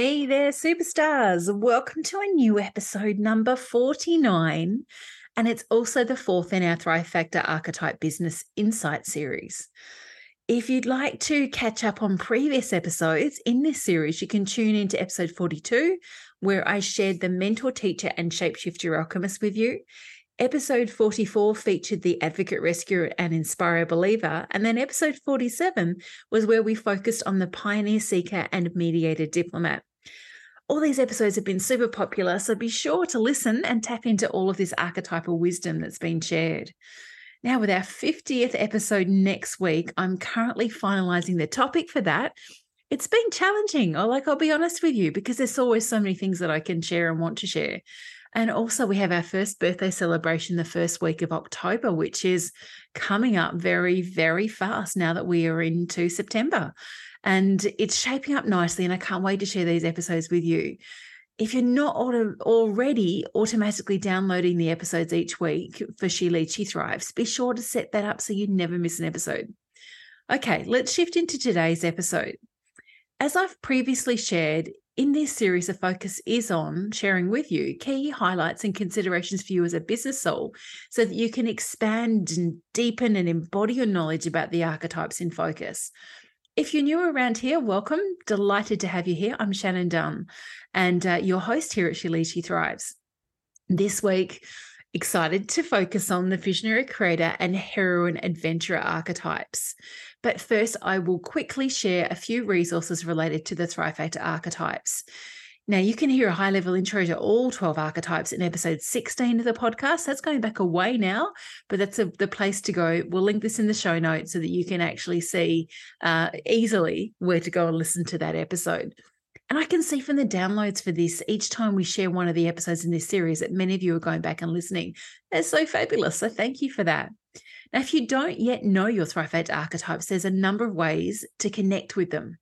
Hey there, superstars. Welcome to a new episode number 49. And it's also the fourth in our Thrive Factor Archetype Business Insight series. If you'd like to catch up on previous episodes in this series, you can tune into episode 42, where I shared the mentor, teacher, and shapeshifter alchemist with you. Episode 44 featured the advocate, rescuer, and inspire believer. And then episode 47 was where we focused on the pioneer seeker and mediator diplomat. All these episodes have been super popular, so be sure to listen and tap into all of this archetypal wisdom that's been shared. Now, with our 50th episode next week, I'm currently finalizing the topic for that. It's been challenging, or like I'll be honest with you, because there's always so many things that I can share and want to share. And also, we have our first birthday celebration the first week of October, which is coming up very, very fast now that we are into September. And it's shaping up nicely. And I can't wait to share these episodes with you. If you're not auto- already automatically downloading the episodes each week for She Leads, She Thrives, be sure to set that up so you never miss an episode. Okay, let's shift into today's episode. As I've previously shared, in this series, the focus is on sharing with you key highlights and considerations for you as a business soul so that you can expand and deepen and embody your knowledge about the archetypes in focus. If you're new around here, welcome. Delighted to have you here. I'm Shannon Dunn and uh, your host here at She Leads, She Thrives. This week, excited to focus on the visionary creator and heroine adventurer archetypes. But first, I will quickly share a few resources related to the Thrive Factor archetypes. Now, you can hear a high level intro to all 12 archetypes in episode 16 of the podcast. That's going back a way now, but that's a, the place to go. We'll link this in the show notes so that you can actually see uh, easily where to go and listen to that episode. And I can see from the downloads for this, each time we share one of the episodes in this series, that many of you are going back and listening. That's so fabulous. So thank you for that. Now, if you don't yet know your Thrive archetypes, there's a number of ways to connect with them.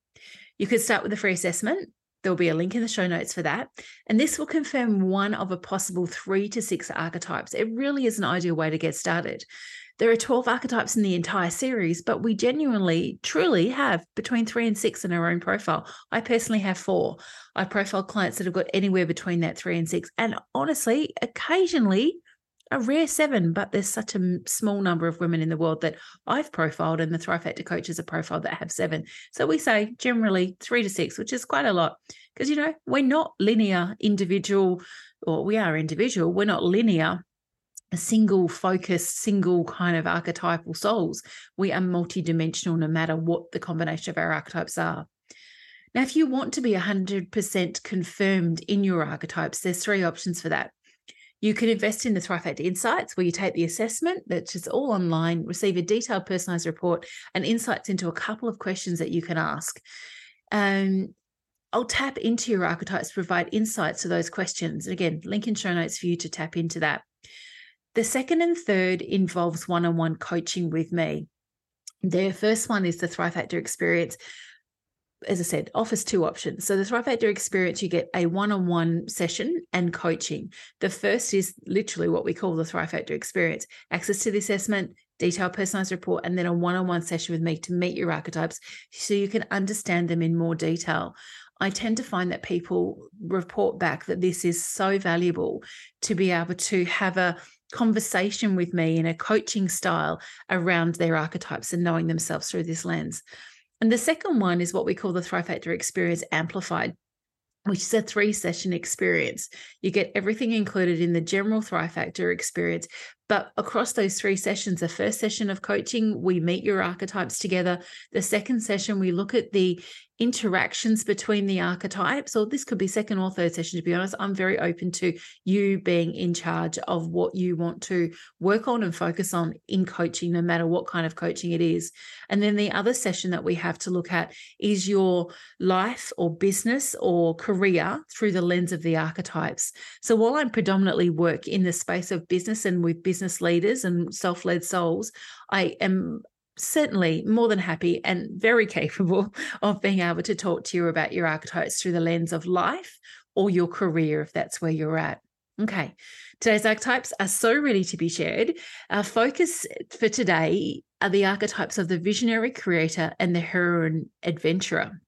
You could start with a free assessment. There'll be a link in the show notes for that. And this will confirm one of a possible three to six archetypes. It really is an ideal way to get started. There are 12 archetypes in the entire series, but we genuinely, truly have between three and six in our own profile. I personally have four. I profile clients that have got anywhere between that three and six. And honestly, occasionally a rare seven, but there's such a small number of women in the world that I've profiled, and the Thrive Factor coaches are profiled that have seven. So we say generally three to six, which is quite a lot because, you know, we're not linear individual, or we are individual, we're not linear. A single focused, single kind of archetypal souls. We are multidimensional no matter what the combination of our archetypes are. Now, if you want to be 100% confirmed in your archetypes, there's three options for that. You can invest in the Thrive Factor Insights, where you take the assessment that's just all online, receive a detailed personalized report and insights into a couple of questions that you can ask. Um, I'll tap into your archetypes to provide insights to those questions. And again, link in show notes for you to tap into that. The second and third involves one on one coaching with me. The first one is the Thrive Factor experience, as I said, offers two options. So the Thrive Factor experience, you get a one-on-one session and coaching. The first is literally what we call the Thrive Factor experience: access to the assessment, detailed personalized report, and then a one-on-one session with me to meet your archetypes, so you can understand them in more detail. I tend to find that people report back that this is so valuable to be able to have a conversation with me in a coaching style around their archetypes and knowing themselves through this lens. And the second one is what we call the Thrive Factor Experience Amplified which is a three session experience. You get everything included in the general Thrive Factor experience, but across those three sessions, the first session of coaching, we meet your archetypes together. The second session, we look at the interactions between the archetypes, or this could be second or third session, to be honest. I'm very open to you being in charge of what you want to work on and focus on in coaching, no matter what kind of coaching it is. And then the other session that we have to look at is your life or business or career through the lens of the archetypes. So while I'm predominantly work in the space of business and with business business leaders and self led souls, I am certainly more than happy and very capable of being able to talk to you about your archetypes through the lens of life or your career, if that's where you're at. Okay, today's archetypes are so ready to be shared. Our focus for today are the archetypes of the visionary creator and the heroine adventurer.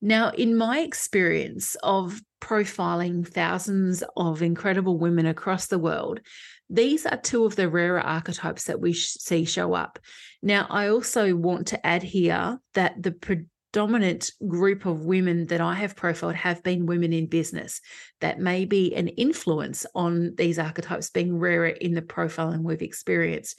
Now, in my experience of profiling thousands of incredible women across the world, these are two of the rarer archetypes that we see show up. Now, I also want to add here that the predominant group of women that I have profiled have been women in business. That may be an influence on these archetypes being rarer in the profiling we've experienced.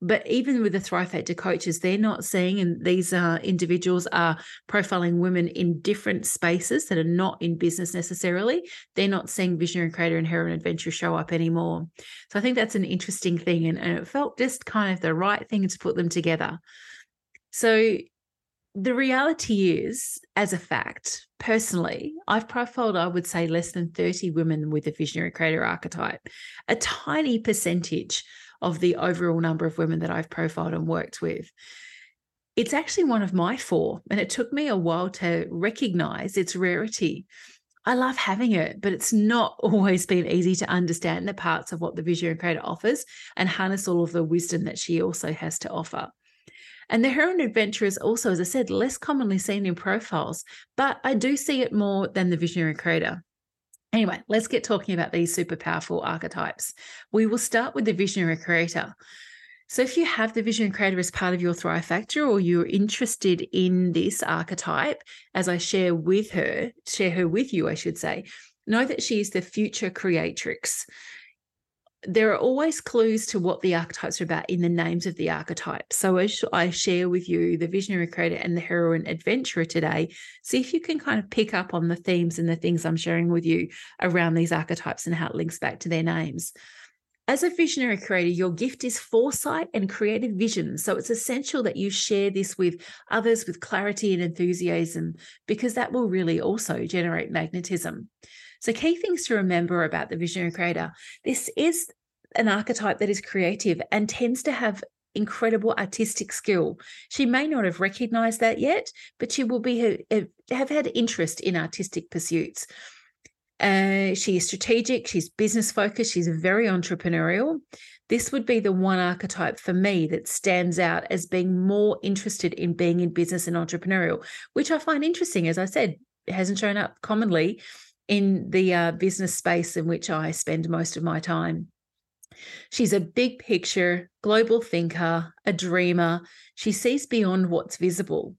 But even with the Thrive Factor coaches, they're not seeing, and these uh, individuals are profiling women in different spaces that are not in business necessarily. They're not seeing visionary creator and heroine adventurer show up anymore. So I think that's an interesting thing. And, and it felt just kind of the right thing to put them together. So the reality is, as a fact, personally, I've profiled, I would say, less than 30 women with a visionary creator archetype, a tiny percentage of the overall number of women that I've profiled and worked with. It's actually one of my four, and it took me a while to recognize its rarity. I love having it, but it's not always been easy to understand the parts of what the Visionary Creator offers and harness all of the wisdom that she also has to offer. And the heroine adventurer is also, as I said, less commonly seen in profiles, but I do see it more than the visionary creator. Anyway, let's get talking about these super powerful archetypes. We will start with the visionary creator. So, if you have the visionary creator as part of your Thrive Factor or you're interested in this archetype, as I share with her, share her with you, I should say, know that she is the future creatrix there are always clues to what the archetypes are about in the names of the archetypes. So as I share with you the visionary creator and the heroine adventurer today, see if you can kind of pick up on the themes and the things I'm sharing with you around these archetypes and how it links back to their names. As a visionary creator, your gift is foresight and creative vision. So it's essential that you share this with others with clarity and enthusiasm, because that will really also generate magnetism. So, key things to remember about the visionary creator this is an archetype that is creative and tends to have incredible artistic skill. She may not have recognized that yet, but she will be have had interest in artistic pursuits. Uh, she is strategic, she's business focused, she's very entrepreneurial. This would be the one archetype for me that stands out as being more interested in being in business and entrepreneurial, which I find interesting. As I said, hasn't shown up commonly in the uh, business space in which I spend most of my time. She's a big picture, global thinker, a dreamer. She sees beyond what's visible.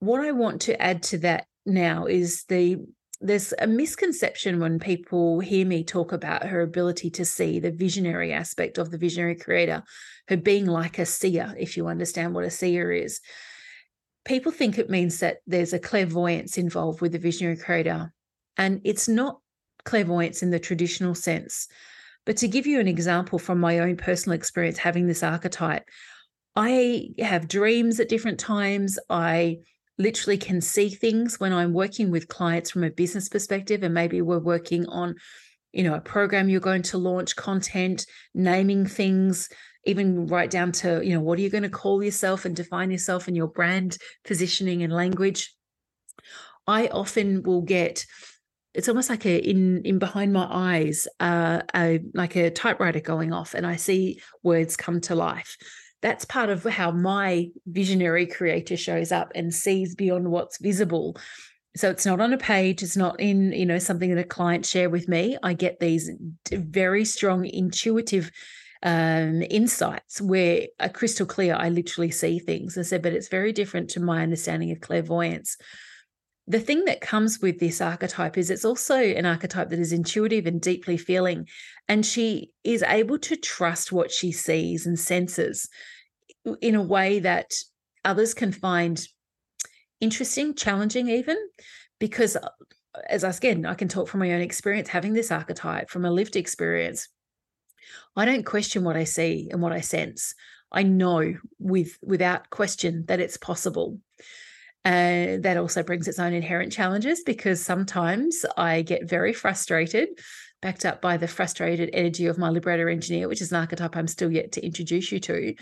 What I want to add to that now is the there's a misconception when people hear me talk about her ability to see the visionary aspect of the visionary creator, her being like a seer, if you understand what a seer is. People think it means that there's a clairvoyance involved with the visionary creator. And it's not clairvoyance in the traditional sense. But to give you an example from my own personal experience having this archetype, I have dreams at different times. I literally can see things when I'm working with clients from a business perspective, and maybe we're working on, you know, a program you're going to launch, content, naming things, even right down to, you know, what are you going to call yourself and define yourself and your brand positioning and language. I often will get it's almost like a in in behind my eyes uh a like a typewriter going off and i see words come to life that's part of how my visionary creator shows up and sees beyond what's visible so it's not on a page it's not in you know something that a client share with me i get these very strong intuitive um, insights where a crystal clear, I literally see things. I said, but it's very different to my understanding of clairvoyance. The thing that comes with this archetype is it's also an archetype that is intuitive and deeply feeling. And she is able to trust what she sees and senses in a way that others can find interesting, challenging, even because, uh, as I again, I can talk from my own experience having this archetype from a lived experience. I don't question what I see and what I sense. I know with without question that it's possible. Uh, that also brings its own inherent challenges because sometimes I get very frustrated, backed up by the frustrated energy of my liberator engineer, which is an archetype I'm still yet to introduce you to,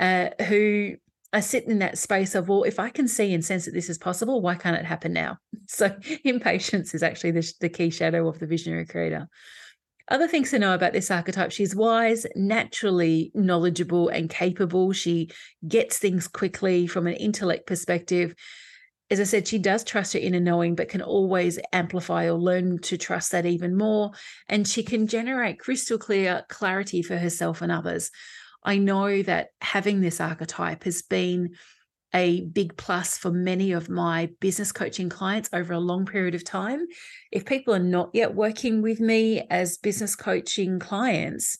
uh, who I sit in that space of, well, if I can see and sense that this is possible, why can't it happen now? So impatience is actually the, the key shadow of the visionary creator. Other things to know about this archetype she's wise, naturally knowledgeable, and capable. She gets things quickly from an intellect perspective. As I said, she does trust her inner knowing, but can always amplify or learn to trust that even more. And she can generate crystal clear clarity for herself and others. I know that having this archetype has been a big plus for many of my business coaching clients over a long period of time. If people are not yet working with me as business coaching clients,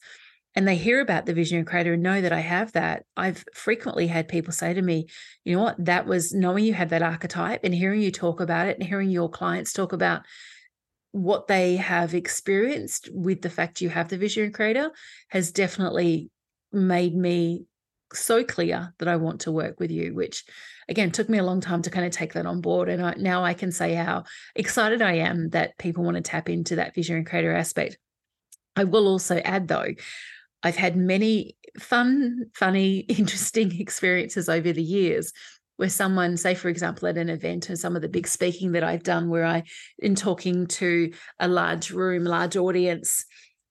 and they hear about the visionary creator and know that I have that, I've frequently had people say to me, you know what, that was knowing you had that archetype and hearing you talk about it and hearing your clients talk about what they have experienced with the fact you have the visionary creator has definitely made me so clear that I want to work with you, which again took me a long time to kind of take that on board. And I, now I can say how excited I am that people want to tap into that visionary creator aspect. I will also add though, I've had many fun, funny, interesting experiences over the years where someone, say, for example, at an event or some of the big speaking that I've done, where I, in talking to a large room, large audience,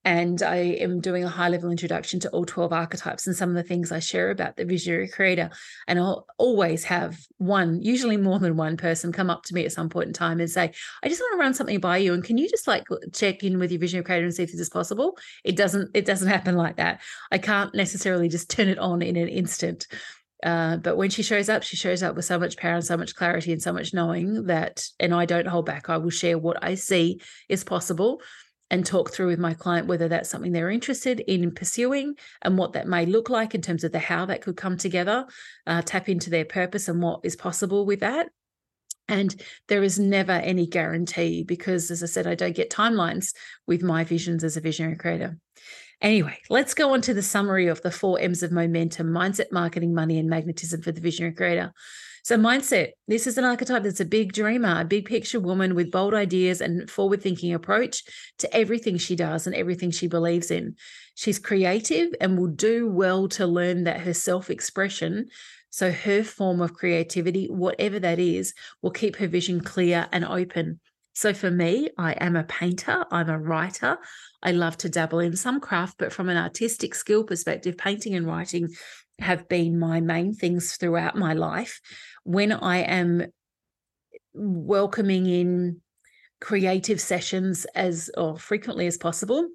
and I am doing a high level introduction to all 12 archetypes and some of the things I share about the visionary creator. And I'll always have one, usually more than one person, come up to me at some point in time and say, I just want to run something by you. And can you just like check in with your visionary creator and see if this is possible? It doesn't, it doesn't happen like that. I can't necessarily just turn it on in an instant. Uh, but when she shows up, she shows up with so much power and so much clarity and so much knowing that, and I don't hold back. I will share what I see is possible and talk through with my client whether that's something they're interested in pursuing and what that may look like in terms of the how that could come together, uh, tap into their purpose and what is possible with that. And there is never any guarantee because, as I said, I don't get timelines with my visions as a visionary creator. Anyway, let's go on to the summary of the four M's of momentum mindset, marketing, money, and magnetism for the visionary creator. So, mindset this is an archetype that's a big dreamer, a big picture woman with bold ideas and forward thinking approach to everything she does and everything she believes in. She's creative and will do well to learn that her self expression, so her form of creativity, whatever that is, will keep her vision clear and open. So for me, I am a painter, I'm a writer. I love to dabble in some craft, but from an artistic skill perspective, painting and writing have been my main things throughout my life when I am welcoming in creative sessions as or frequently as possible,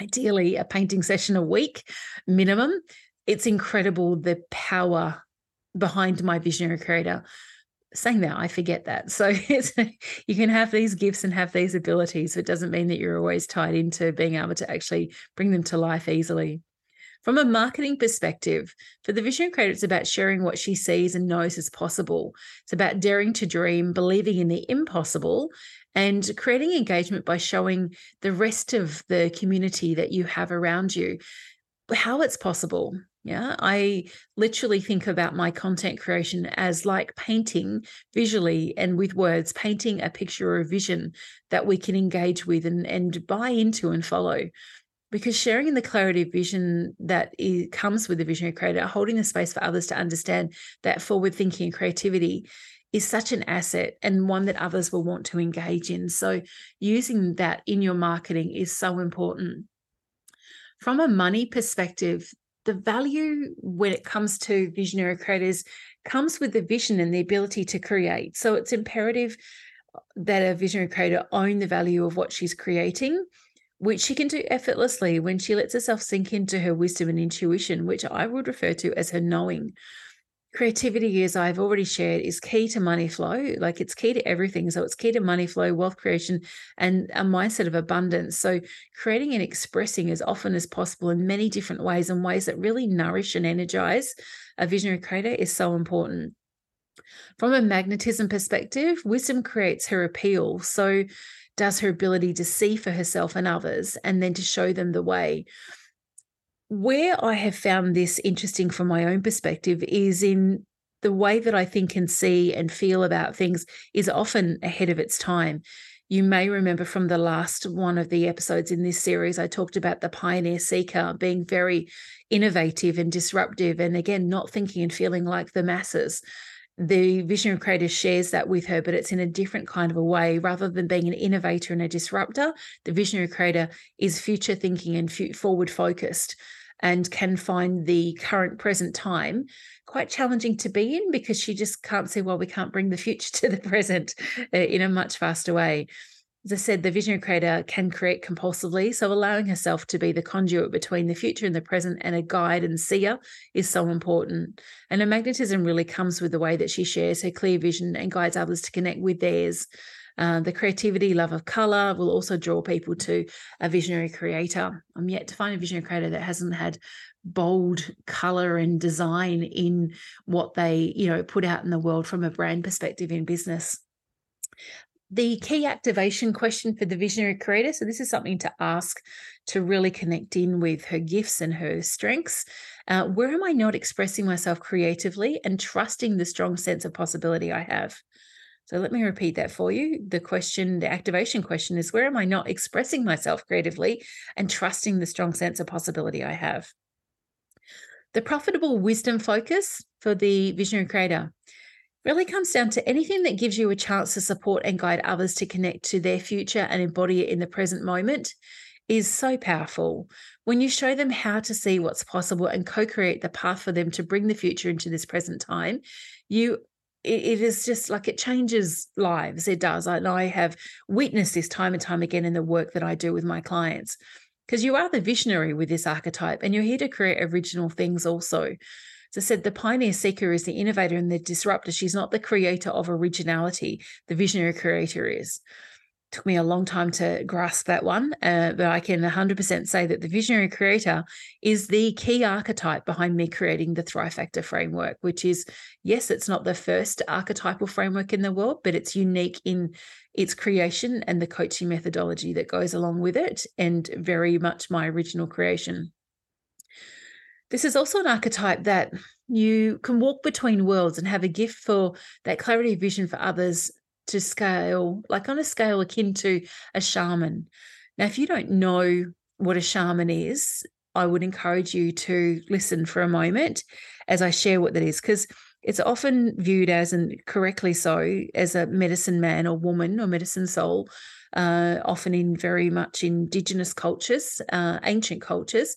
ideally a painting session a week minimum, it's incredible the power behind my visionary creator. Saying that, I forget that. So you can have these gifts and have these abilities. It doesn't mean that you're always tied into being able to actually bring them to life easily. From a marketing perspective, for the vision creator, it's about sharing what she sees and knows is possible. It's about daring to dream, believing in the impossible, and creating engagement by showing the rest of the community that you have around you how it's possible. Yeah, I literally think about my content creation as like painting visually and with words, painting a picture or a vision that we can engage with and, and buy into and follow because sharing in the clarity of vision that comes with the visionary creator, holding the space for others to understand that forward thinking and creativity is such an asset and one that others will want to engage in. So, using that in your marketing is so important. From a money perspective, the value when it comes to visionary creators comes with the vision and the ability to create. So, it's imperative that a visionary creator own the value of what she's creating which she can do effortlessly when she lets herself sink into her wisdom and intuition, which I would refer to as her knowing. Creativity, as I've already shared, is key to money flow. Like it's key to everything. So it's key to money flow, wealth creation, and a mindset of abundance. So creating and expressing as often as possible in many different ways and ways that really nourish and energize a visionary creator is so important. From a magnetism perspective, wisdom creates her appeal. So does her ability to see for herself and others and then to show them the way. Where I have found this interesting from my own perspective is in the way that I think and see and feel about things is often ahead of its time. You may remember from the last one of the episodes in this series, I talked about the pioneer seeker being very innovative and disruptive, and again, not thinking and feeling like the masses the visionary creator shares that with her, but it's in a different kind of a way. Rather than being an innovator and a disruptor, the visionary creator is future thinking and forward focused and can find the current present time quite challenging to be in because she just can't see, well, we can't bring the future to the present uh, in a much faster way as I said, the visionary creator can create compulsively. So, allowing herself to be the conduit between the future and the present and a guide and seer is so important. And her magnetism really comes with the way that she shares her clear vision and guides others to connect with theirs. Uh, the creativity, love of color will also draw people to a visionary creator. I'm yet to find a visionary creator that hasn't had bold color and design in what they, you know, put out in the world from a brand perspective in business the key activation question for the visionary creator. So, this is something to ask to really connect in with her gifts and her strengths. Uh, where am I not expressing myself creatively and trusting the strong sense of possibility I have? So, let me repeat that for you. The question, the activation question is where am I not expressing myself creatively and trusting the strong sense of possibility I have? The profitable wisdom focus for the visionary creator really comes down to anything that gives you a chance to support and guide others to connect to their future and embody it in the present moment is so powerful. When you show them how to see what's possible and co-create the path for them to bring the future into this present time, you it is just like it changes lives. It does. And I have witnessed this time and time again in the work that I do with my clients. Because you are the visionary with this archetype and you're here to create original things also. I said, the pioneer seeker is the innovator and the disruptor. She's not the creator of originality. The visionary creator is. Took me a long time to grasp that one, uh, but I can 100% say that the visionary creator is the key archetype behind me creating the Thrive Factor framework, which is, yes, it's not the first archetypal framework in the world, but it's unique in its creation and the coaching methodology that goes along with it, and very much my original creation. This is also an archetype that you can walk between worlds and have a gift for that clarity of vision for others to scale, like on a scale akin to a shaman. Now, if you don't know what a shaman is, I would encourage you to listen for a moment as I share what that is, because it's often viewed as, and correctly so, as a medicine man or woman or medicine soul, uh, often in very much indigenous cultures, uh, ancient cultures.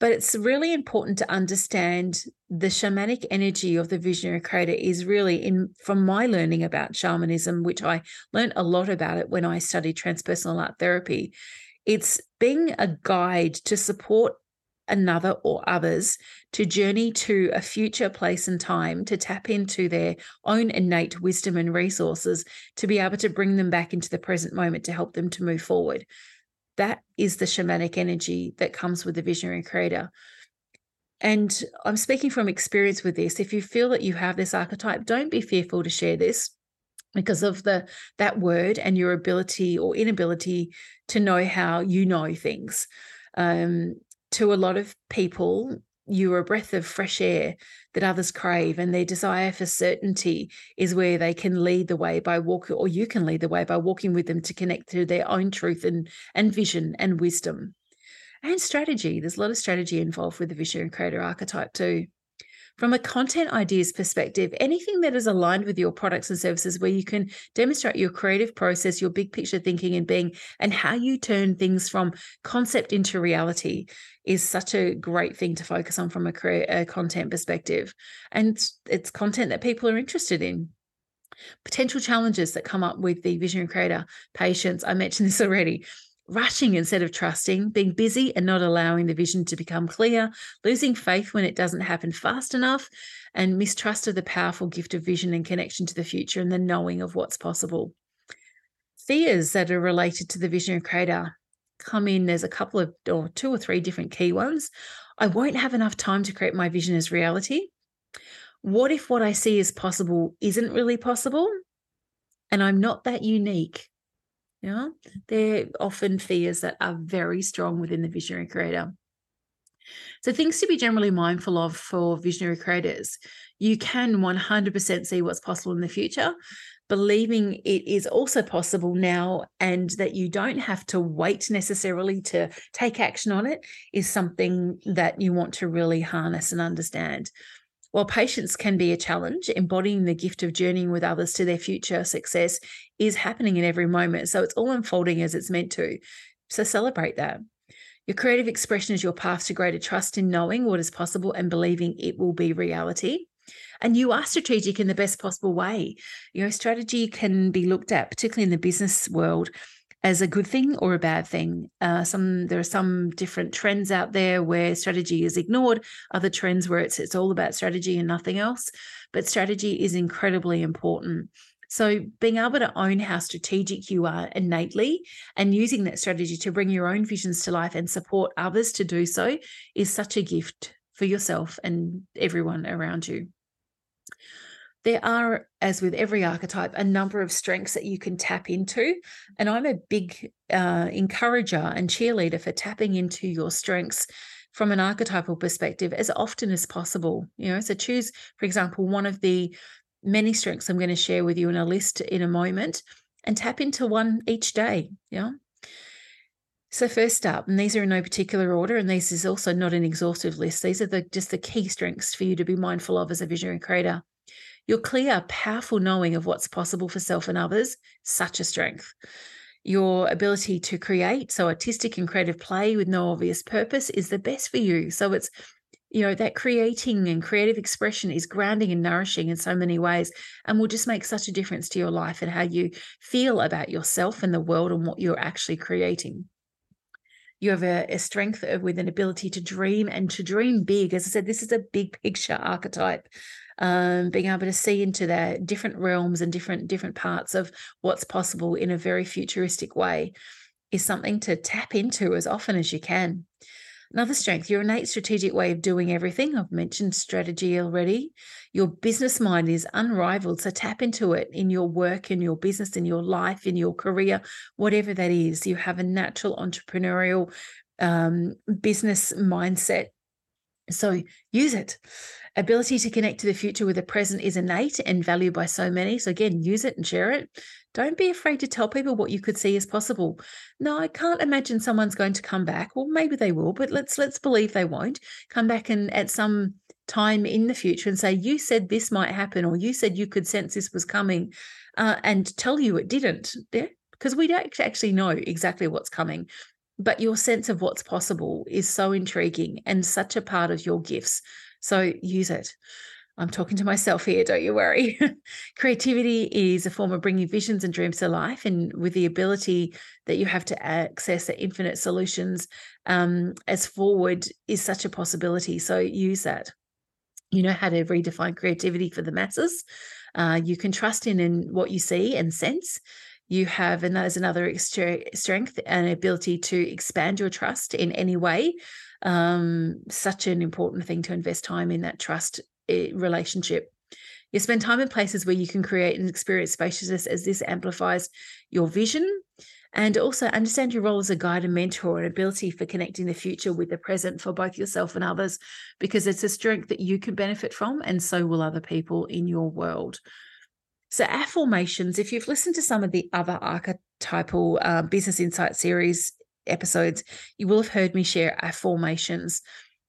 But it's really important to understand the shamanic energy of the visionary creator is really in from my learning about shamanism, which I learned a lot about it when I studied transpersonal art therapy. It's being a guide to support another or others to journey to a future place and time to tap into their own innate wisdom and resources to be able to bring them back into the present moment to help them to move forward that is the shamanic energy that comes with the visionary creator. And I'm speaking from experience with this. If you feel that you have this archetype, don't be fearful to share this because of the that word and your ability or inability to know how you know things. Um, to a lot of people, you're a breath of fresh air that others crave and their desire for certainty is where they can lead the way by walking or you can lead the way by walking with them to connect to their own truth and and vision and wisdom. And strategy there's a lot of strategy involved with the visionary creator archetype too from a content ideas perspective, anything that is aligned with your products and services where you can demonstrate your creative process, your big picture thinking and being, and how you turn things from concept into reality is such a great thing to focus on from a, a content perspective. And it's content that people are interested in potential challenges that come up with the visionary creator patience i mentioned this already rushing instead of trusting, being busy and not allowing the vision to become clear, losing faith when it doesn't happen fast enough, and mistrust of the powerful gift of vision and connection to the future and the knowing of what's possible. Fears that are related to the visionary creator come in. There's a couple of, or two or three different key ones. I won't have enough time to create my vision as reality. What if what I see as possible isn't really possible? And I'm not that unique yeah, they're often fears that are very strong within the visionary creator. So, things to be generally mindful of for visionary creators. You can 100% see what's possible in the future, believing it is also possible now and that you don't have to wait necessarily to take action on it is something that you want to really harness and understand. While patience can be a challenge, embodying the gift of journeying with others to their future success is happening in every moment. So it's all unfolding as it's meant to. So celebrate that. Your creative expression is your path to greater trust in knowing what is possible and believing it will be reality. And you are strategic in the best possible way. You know, strategy can be looked at, particularly in the business world, as a good thing or a bad thing. Uh, some there are some different trends out there where strategy is ignored. Other trends where it's it's all about strategy and nothing else. But strategy is incredibly important. So being able to own how strategic you are innately and using that strategy to bring your own visions to life and support others to do so is such a gift for yourself and everyone around you. There are, as with every archetype, a number of strengths that you can tap into. And I'm a big uh, encourager and cheerleader for tapping into your strengths from an archetypal perspective as often as possible. You know, so choose, for example, one of the many strengths I'm going to share with you in a list in a moment and tap into one each day. Yeah. So first up, and these are in no particular order, and this is also not an exhaustive list. These are the just the key strengths for you to be mindful of as a visionary creator. Your clear, powerful knowing of what's possible for self and others, such a strength. Your ability to create, so artistic and creative play with no obvious purpose, is the best for you. So it's you know that creating and creative expression is grounding and nourishing in so many ways and will just make such a difference to your life and how you feel about yourself and the world and what you're actually creating you have a, a strength with an ability to dream and to dream big as i said this is a big picture archetype um, being able to see into their different realms and different different parts of what's possible in a very futuristic way is something to tap into as often as you can. Another strength, your innate strategic way of doing everything. I've mentioned strategy already. Your business mind is unrivaled. So tap into it in your work, in your business, in your life, in your career, whatever that is. You have a natural entrepreneurial um, business mindset. So use it. Ability to connect to the future with the present is innate and valued by so many. So, again, use it and share it. Don't be afraid to tell people what you could see as possible. No, I can't imagine someone's going to come back. Well, maybe they will, but let's let's believe they won't come back and at some time in the future and say you said this might happen or you said you could sense this was coming, uh, and tell you it didn't. Yeah, because we don't actually know exactly what's coming but your sense of what's possible is so intriguing and such a part of your gifts. So use it. I'm talking to myself here, don't you worry. Creativity is a form of bringing visions and dreams to life, and with the ability that you have to access the infinite solutions um, as forward is such a possibility. So use that. You know how to redefine creativity for the masses. Uh, you can trust in, in what you see and sense. You have, and that is another strength and ability to expand your trust in any way um, such an important thing to invest time in that trust eh, relationship. You spend time in places where you can create and experience spaciousness as this amplifies your vision and also understand your role as a guide and mentor and ability for connecting the future with the present for both yourself and others, because it's a strength that you can benefit from, and so will other people in your world. So, affirmations, if you've listened to some of the other archetypal uh, business insight series episodes, you will have heard me share affirmations.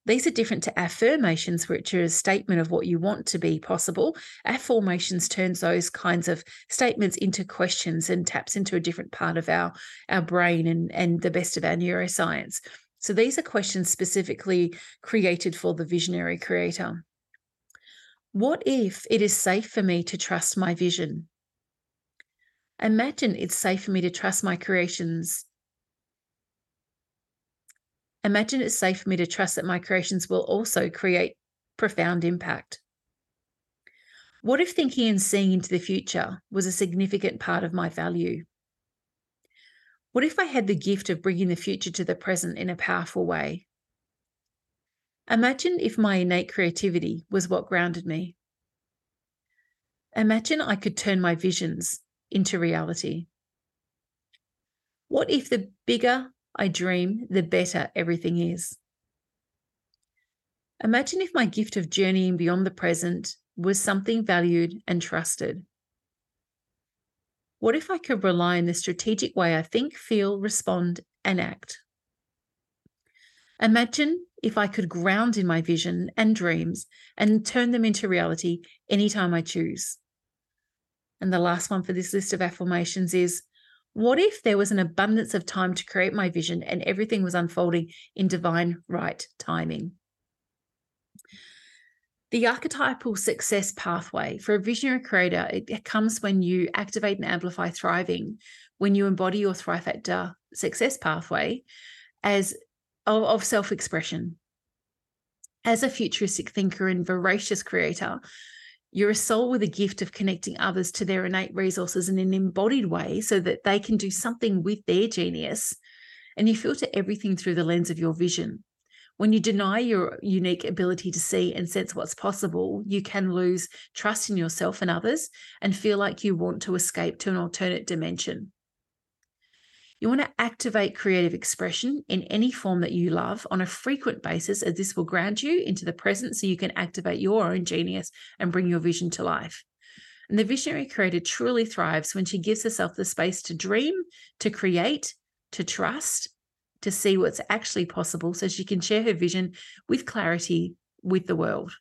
These are different to affirmations, which are a statement of what you want to be possible. Affirmations turns those kinds of statements into questions and taps into a different part of our, our brain and, and the best of our neuroscience. So these are questions specifically created for the visionary creator. What if it is safe for me to trust my vision? Imagine it's safe for me to trust my creations Imagine it's safe for me to trust that my creations will also create profound impact. What if thinking and seeing into the future was a significant part of my value? What if I had the gift of bringing the future to the present in a powerful way? Imagine if my innate creativity was what grounded me. Imagine I could turn my visions into reality. What if the bigger I dream, the better everything is? Imagine if my gift of journeying beyond the present was something valued and trusted. What if I could rely on the strategic way I think, feel, respond, and act? Imagine if I could ground in my vision and dreams and turn them into reality anytime I choose. And the last one for this list of affirmations is what if there was an abundance of time to create my vision and everything was unfolding in divine right timing? The archetypal success pathway for a visionary creator, it comes when you activate and amplify thriving, when you embody your Thrive Factor uh, success pathway as of, of self expression. As a futuristic thinker and voracious creator, you're a soul with a gift of connecting others to their innate resources in an embodied way so that they can do something with their genius. And you filter everything through the lens of your vision. When you deny your unique ability to see and sense what's possible, you can lose trust in yourself and others and feel like you want to escape to an alternate dimension. You want to activate creative expression in any form that you love on a frequent basis, as this will ground you into the present so you can activate your own genius and bring your vision to life. And the visionary creator truly thrives when she gives herself the space to dream, to create, to trust, to see what's actually possible so she can share her vision with clarity with the world.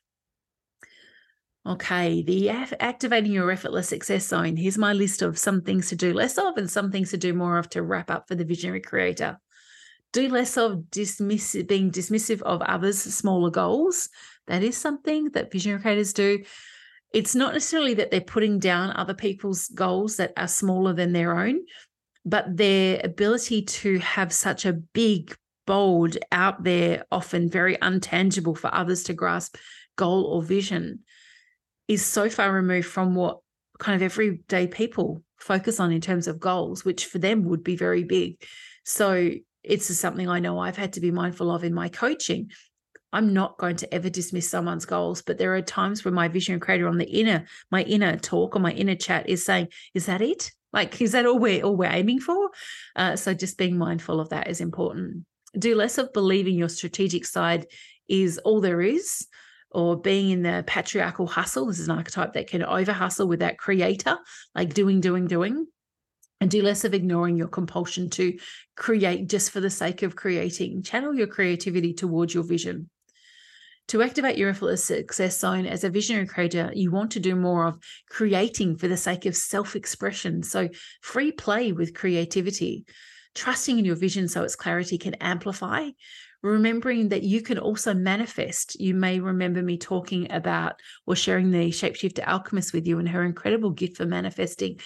Okay, the activating your effortless success zone. Here's my list of some things to do less of and some things to do more of to wrap up for the visionary creator. Do less of dismiss being dismissive of others' smaller goals. That is something that visionary creators do. It's not necessarily that they're putting down other people's goals that are smaller than their own, but their ability to have such a big, bold, out there, often very untangible for others to grasp goal or vision is so far removed from what kind of everyday people focus on in terms of goals, which for them would be very big. So it's something I know I've had to be mindful of in my coaching. I'm not going to ever dismiss someone's goals, but there are times where my vision creator on the inner, my inner talk or my inner chat is saying, "Is that it? Like, is that all we're all we're aiming for?" Uh, so just being mindful of that is important. Do less of believing your strategic side is all there is, or being in the patriarchal hustle. This is an archetype that can over hustle with that creator, like doing, doing, doing. And do less of ignoring your compulsion to create just for the sake of creating. Channel your creativity towards your vision. To activate your effortless success zone as a visionary creator, you want to do more of creating for the sake of self expression. So, free play with creativity, trusting in your vision so its clarity can amplify, remembering that you can also manifest. You may remember me talking about or sharing the shapeshifter alchemist with you and her incredible gift for manifesting.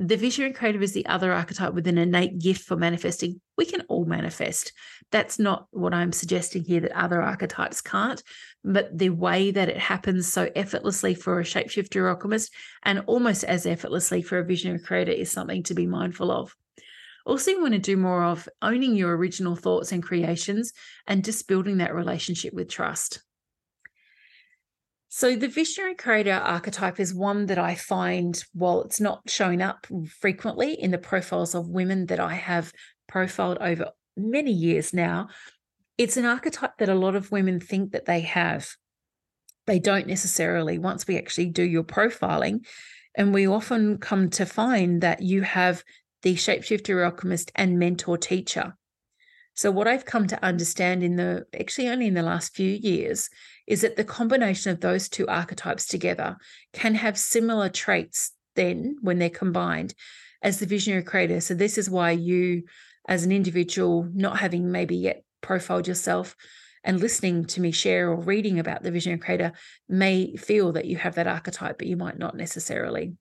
The visionary creative is the other archetype with an innate gift for manifesting. We can all manifest. That's not what I'm suggesting here that other archetypes can't, but the way that it happens so effortlessly for a shapeshifter alchemist and almost as effortlessly for a visionary creator is something to be mindful of. Also, you want to do more of owning your original thoughts and creations and just building that relationship with trust. So, the visionary creator archetype is one that I find, while it's not showing up frequently in the profiles of women that I have profiled over many years now, it's an archetype that a lot of women think that they have. They don't necessarily, once we actually do your profiling, and we often come to find that you have the shapeshifter alchemist and mentor teacher. So, what I've come to understand in the actually only in the last few years is that the combination of those two archetypes together can have similar traits then when they're combined as the visionary creator. So, this is why you, as an individual, not having maybe yet profiled yourself and listening to me share or reading about the visionary creator, may feel that you have that archetype, but you might not necessarily.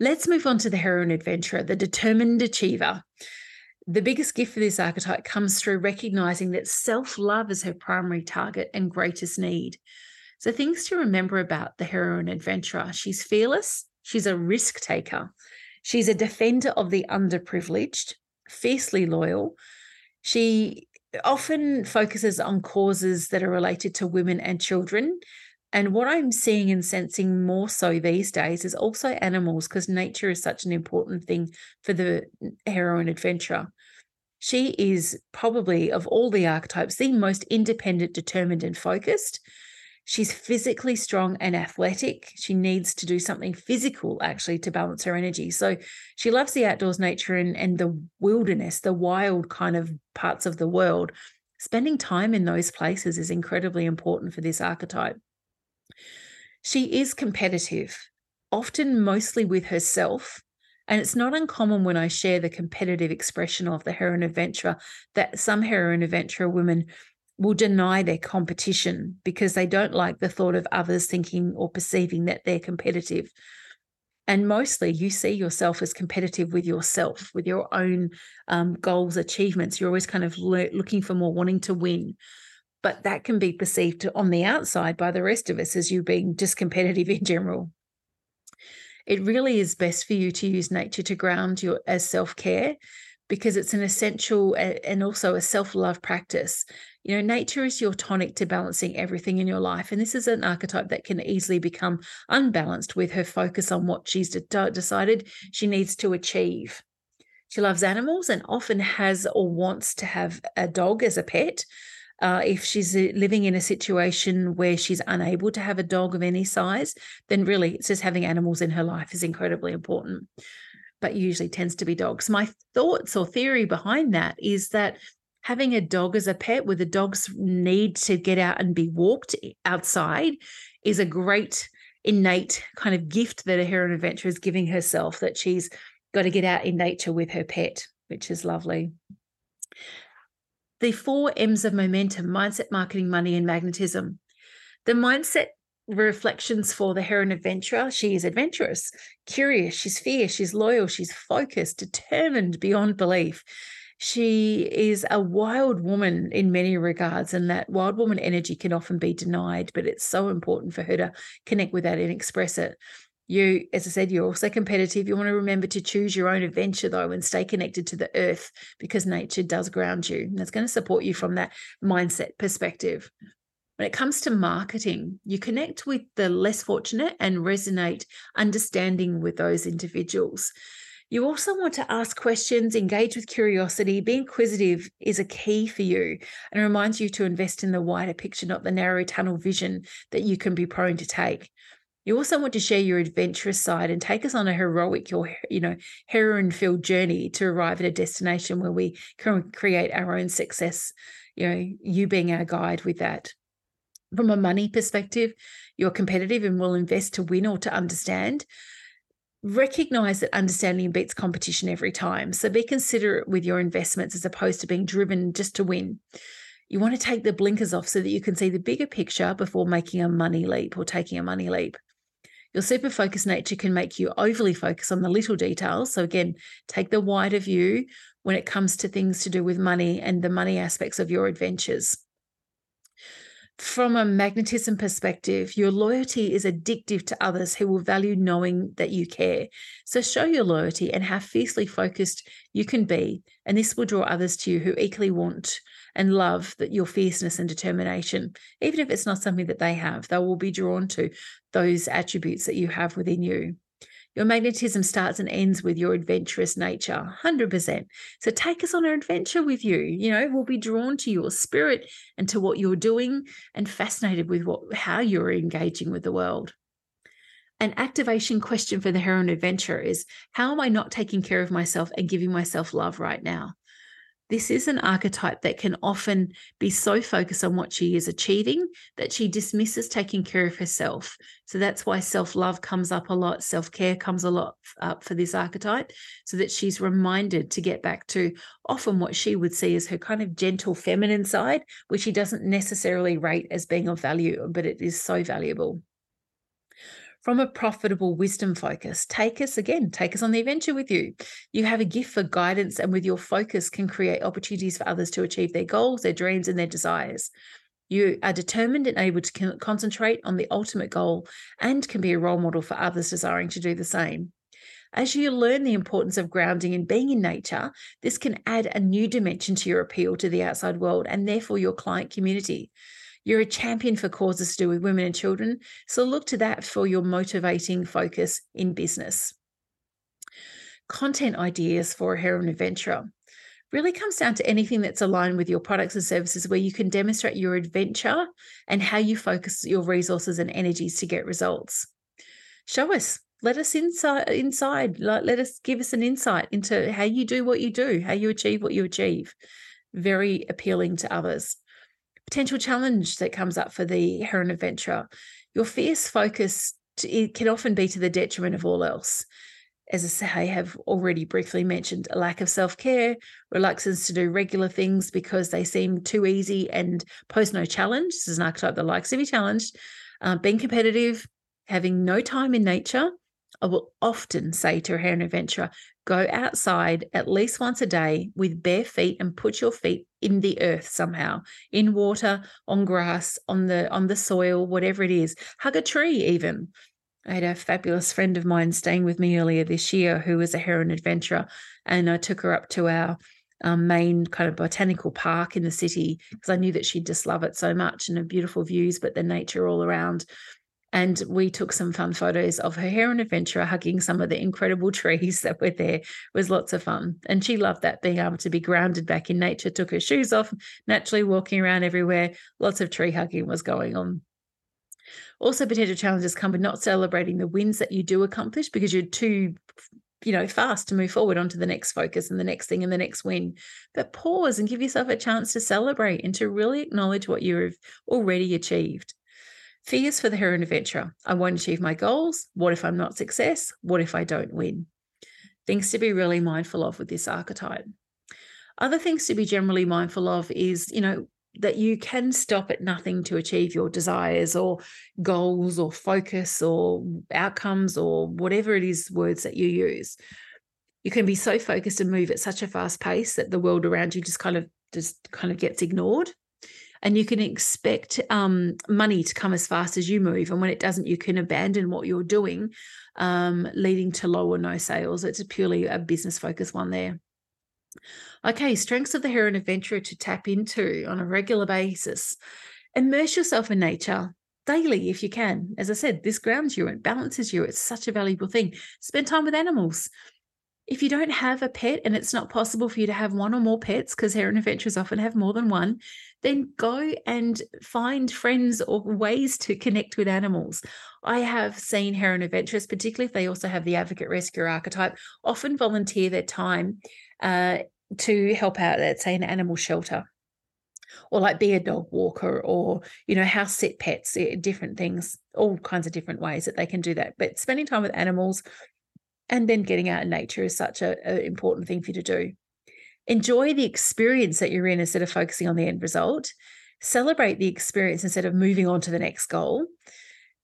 Let's move on to the heroine adventurer, the determined achiever. The biggest gift for this archetype comes through recognizing that self love is her primary target and greatest need. So, things to remember about the heroine adventurer she's fearless, she's a risk taker, she's a defender of the underprivileged, fiercely loyal. She often focuses on causes that are related to women and children. And what I'm seeing and sensing more so these days is also animals, because nature is such an important thing for the heroine adventurer. She is probably, of all the archetypes, the most independent, determined, and focused. She's physically strong and athletic. She needs to do something physical actually to balance her energy. So she loves the outdoors nature and, and the wilderness, the wild kind of parts of the world. Spending time in those places is incredibly important for this archetype. She is competitive, often mostly with herself. And it's not uncommon when I share the competitive expression of the heroine adventurer that some heroine adventurer women will deny their competition because they don't like the thought of others thinking or perceiving that they're competitive. And mostly you see yourself as competitive with yourself, with your own um, goals, achievements. You're always kind of le- looking for more, wanting to win. But that can be perceived on the outside by the rest of us as you being just competitive in general. It really is best for you to use nature to ground you as self care because it's an essential and also a self love practice. You know, nature is your tonic to balancing everything in your life. And this is an archetype that can easily become unbalanced with her focus on what she's de- decided she needs to achieve. She loves animals and often has or wants to have a dog as a pet. Uh, if she's uh, living in a situation where she's unable to have a dog of any size, then really it's just having animals in her life is incredibly important but usually tends to be dogs. My thoughts or theory behind that is that having a dog as a pet where the dog's need to get out and be walked outside is a great innate kind of gift that a heroine adventurer is giving herself that she's got to get out in nature with her pet, which is lovely. The four M's of momentum mindset, marketing, money, and magnetism. The mindset reflections for the heroine adventurer. She is adventurous, curious, she's fierce, she's loyal, she's focused, determined beyond belief. She is a wild woman in many regards, and that wild woman energy can often be denied, but it's so important for her to connect with that and express it. You, as I said, you're also competitive. You want to remember to choose your own adventure, though, and stay connected to the earth because nature does ground you. And it's going to support you from that mindset perspective. When it comes to marketing, you connect with the less fortunate and resonate understanding with those individuals. You also want to ask questions, engage with curiosity, be inquisitive is a key for you and reminds you to invest in the wider picture, not the narrow tunnel vision that you can be prone to take. You also want to share your adventurous side and take us on a heroic or you know heroine-filled journey to arrive at a destination where we can create our own success. You know, you being our guide with that from a money perspective, you're competitive and will invest to win or to understand. Recognize that understanding beats competition every time. So be considerate with your investments as opposed to being driven just to win. You want to take the blinkers off so that you can see the bigger picture before making a money leap or taking a money leap. Your super focused nature can make you overly focus on the little details. So, again, take the wider view when it comes to things to do with money and the money aspects of your adventures from a magnetism perspective, your loyalty is addictive to others who will value knowing that you care. So show your loyalty and how fiercely focused you can be. And this will draw others to you who equally want and love that your fierceness and determination. Even if it's not something that they have, they will be drawn to those attributes that you have within you. Your magnetism starts and ends with your adventurous nature, 100%. So take us on an adventure with you. You know, we'll be drawn to your spirit and to what you're doing and fascinated with what how you're engaging with the world. An activation question for the heroine adventure is how am I not taking care of myself and giving myself love right now? This is an archetype that can often be so focused on what she is achieving that she dismisses taking care of herself. So that's why self love comes up a lot, self care comes a lot up for this archetype, so that she's reminded to get back to often what she would see as her kind of gentle feminine side, which she doesn't necessarily rate as being of value, but it is so valuable. From a profitable wisdom focus, take us again, take us on the adventure with you. You have a gift for guidance, and with your focus, can create opportunities for others to achieve their goals, their dreams, and their desires. You are determined and able to concentrate on the ultimate goal and can be a role model for others desiring to do the same. As you learn the importance of grounding and being in nature, this can add a new dimension to your appeal to the outside world and therefore your client community. You're a champion for causes to do with women and children, so look to that for your motivating focus in business. Content ideas for a heroine adventurer really comes down to anything that's aligned with your products and services where you can demonstrate your adventure and how you focus your resources and energies to get results. Show us let us inside inside let us give us an insight into how you do what you do how you achieve what you achieve very appealing to others potential challenge that comes up for the heroine adventurer your fierce focus to, it can often be to the detriment of all else as I say, I have already briefly mentioned a lack of self care, reluctance to do regular things because they seem too easy and pose no challenge. This is an archetype that likes to be challenged. Uh, being competitive, having no time in nature, I will often say to a heroine adventurer, go outside at least once a day with bare feet and put your feet in the earth somehow, in water, on grass, on the on the soil, whatever it is. Hug a tree even. I had a fabulous friend of mine staying with me earlier this year who was a heroine adventurer, and I took her up to our um, main kind of botanical park in the city because I knew that she'd just love it so much and the beautiful views, but the nature all around. And we took some fun photos of her heroine adventurer hugging some of the incredible trees that were there. It was lots of fun. And she loved that, being able to be grounded back in nature, took her shoes off, naturally walking around everywhere. Lots of tree hugging was going on. Also, potential challenges come with not celebrating the wins that you do accomplish because you're too you know, fast to move forward onto the next focus and the next thing and the next win. But pause and give yourself a chance to celebrate and to really acknowledge what you've already achieved. Fears for the heroine adventurer. I won't achieve my goals. What if I'm not success? What if I don't win? Things to be really mindful of with this archetype. Other things to be generally mindful of is, you know, that you can stop at nothing to achieve your desires or goals or focus or outcomes or whatever it is words that you use. You can be so focused and move at such a fast pace that the world around you just kind of just kind of gets ignored and you can expect um, money to come as fast as you move. And when it doesn't, you can abandon what you're doing, um, leading to low or no sales. It's a purely a business focused one there. Okay, strengths of the heroine adventurer to tap into on a regular basis. Immerse yourself in nature daily if you can. As I said, this grounds you and balances you. It's such a valuable thing. Spend time with animals if you don't have a pet and it's not possible for you to have one or more pets, because heroine adventurers often have more than one, then go and find friends or ways to connect with animals. I have seen heroine adventurers, particularly if they also have the advocate rescue archetype, often volunteer their time uh, to help out at, say, an animal shelter or like be a dog walker or you know house sit pets eh, different things all kinds of different ways that they can do that but spending time with animals and then getting out in nature is such an important thing for you to do. Enjoy the experience that you're in instead of focusing on the end result. Celebrate the experience instead of moving on to the next goal.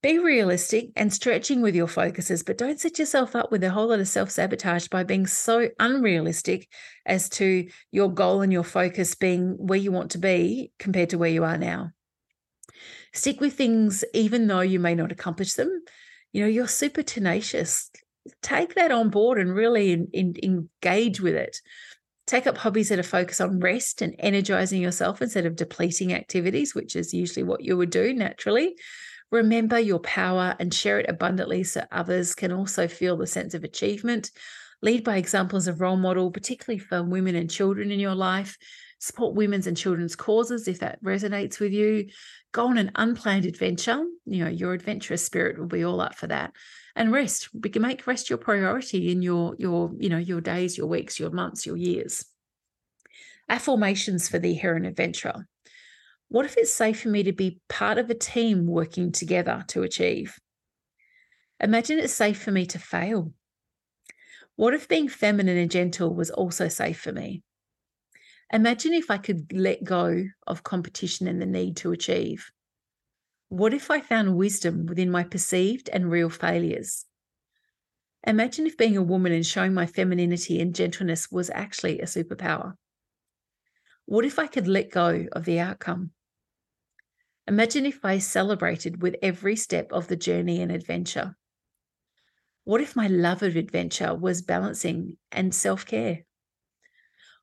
Be realistic and stretching with your focuses, but don't set yourself up with a whole lot of self sabotage by being so unrealistic as to your goal and your focus being where you want to be compared to where you are now. Stick with things even though you may not accomplish them. You know, you're super tenacious take that on board and really in, in, engage with it. Take up hobbies that are focused on rest and energizing yourself instead of depleting activities, which is usually what you would do naturally. Remember your power and share it abundantly so others can also feel the sense of achievement. Lead by examples of role model, particularly for women and children in your life. Support women's and children's causes if that resonates with you. Go on an unplanned adventure. You know, your adventurous spirit will be all up for that and rest. We can make rest your priority in your your you know your days your weeks your months your years. Affirmations for the heroine adventurer. What if it's safe for me to be part of a team working together to achieve? Imagine it's safe for me to fail. What if being feminine and gentle was also safe for me? Imagine if i could let go of competition and the need to achieve What if I found wisdom within my perceived and real failures? Imagine if being a woman and showing my femininity and gentleness was actually a superpower. What if I could let go of the outcome? Imagine if I celebrated with every step of the journey and adventure. What if my love of adventure was balancing and self care?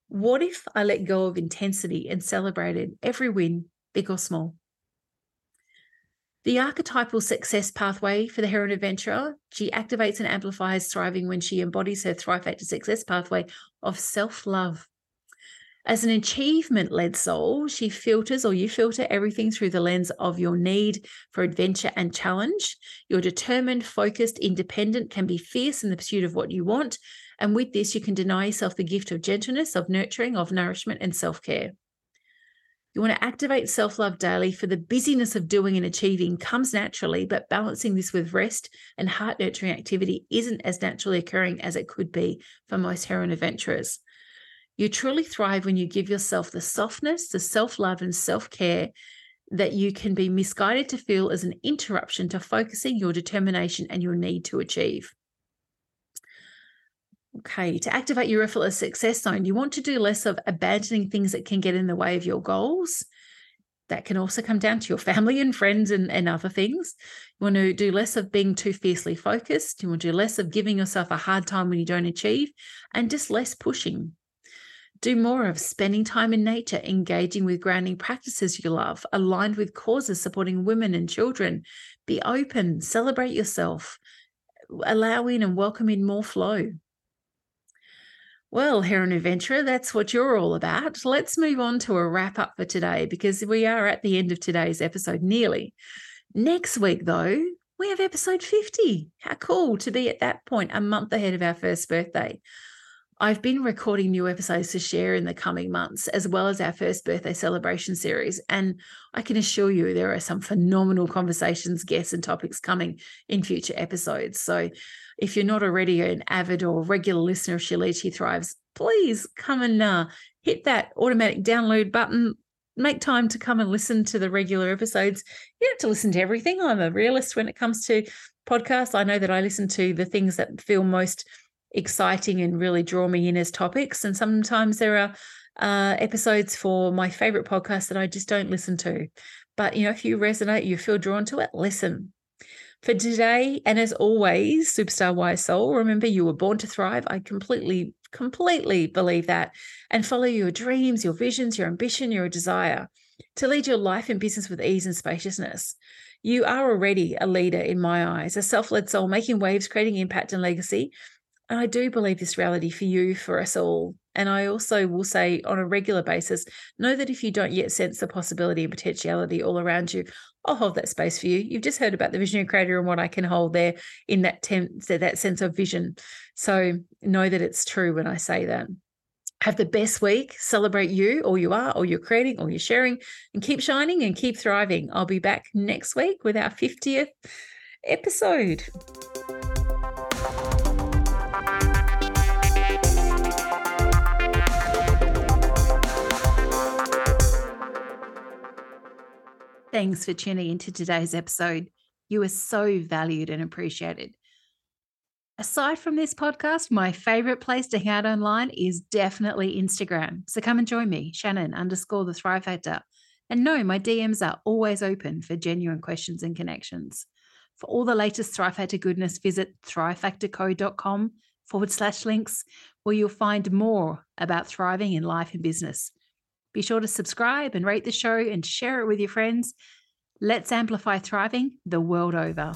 What if I let go of intensity and celebrated every win, big or small? The archetypal success pathway for the heroine adventurer, she activates and amplifies thriving when she embodies her Thrive Factor success pathway of self love. As an achievement led soul, she filters or you filter everything through the lens of your need for adventure and challenge. You're determined, focused, independent, can be fierce in the pursuit of what you want. And with this, you can deny yourself the gift of gentleness, of nurturing, of nourishment, and self care. You want to activate self love daily for the busyness of doing and achieving comes naturally, but balancing this with rest and heart nurturing activity isn't as naturally occurring as it could be for most heroine adventurers. You truly thrive when you give yourself the softness, the self love, and self care that you can be misguided to feel as an interruption to focusing your determination and your need to achieve. Okay, to activate your effortless success zone, you want to do less of abandoning things that can get in the way of your goals. That can also come down to your family and friends and, and other things. You want to do less of being too fiercely focused. You want to do less of giving yourself a hard time when you don't achieve, and just less pushing. Do more of spending time in nature, engaging with grounding practices you love, aligned with causes supporting women and children. Be open, celebrate yourself, allow in and welcome in more flow. Well, Heroine Adventurer, that's what you're all about. Let's move on to a wrap up for today because we are at the end of today's episode nearly. Next week, though, we have episode 50. How cool to be at that point, a month ahead of our first birthday. I've been recording new episodes to share in the coming months, as well as our first birthday celebration series. And I can assure you there are some phenomenal conversations, guests, and topics coming in future episodes. So if you're not already an avid or regular listener of She Leads, She Thrives, please come and uh, hit that automatic download button. Make time to come and listen to the regular episodes. You don't have to listen to everything. I'm a realist when it comes to podcasts. I know that I listen to the things that feel most exciting and really draw me in as topics. And sometimes there are uh, episodes for my favorite podcast that I just don't listen to. But you know, if you resonate, you feel drawn to it, listen. For today, and as always, Superstar Wise Soul, remember you were born to thrive. I completely, completely believe that. And follow your dreams, your visions, your ambition, your desire to lead your life and business with ease and spaciousness. You are already a leader in my eyes, a self led soul making waves, creating impact and legacy. And I do believe this reality for you, for us all. And I also will say on a regular basis, know that if you don't yet sense the possibility and potentiality all around you, I'll hold that space for you. You've just heard about the visionary creator and what I can hold there in that tem- that sense of vision. So know that it's true when I say that. Have the best week. Celebrate you, all you are, all you're creating, all you're sharing, and keep shining and keep thriving. I'll be back next week with our 50th episode. Thanks for tuning into today's episode. You are so valued and appreciated. Aside from this podcast, my favorite place to hang out online is definitely Instagram. So come and join me, Shannon underscore the Thrive Factor. And no, my DMs are always open for genuine questions and connections. For all the latest Thrive Factor goodness, visit thrivefactorco.com forward slash links, where you'll find more about thriving in life and business. Be sure to subscribe and rate the show and share it with your friends. Let's amplify thriving the world over.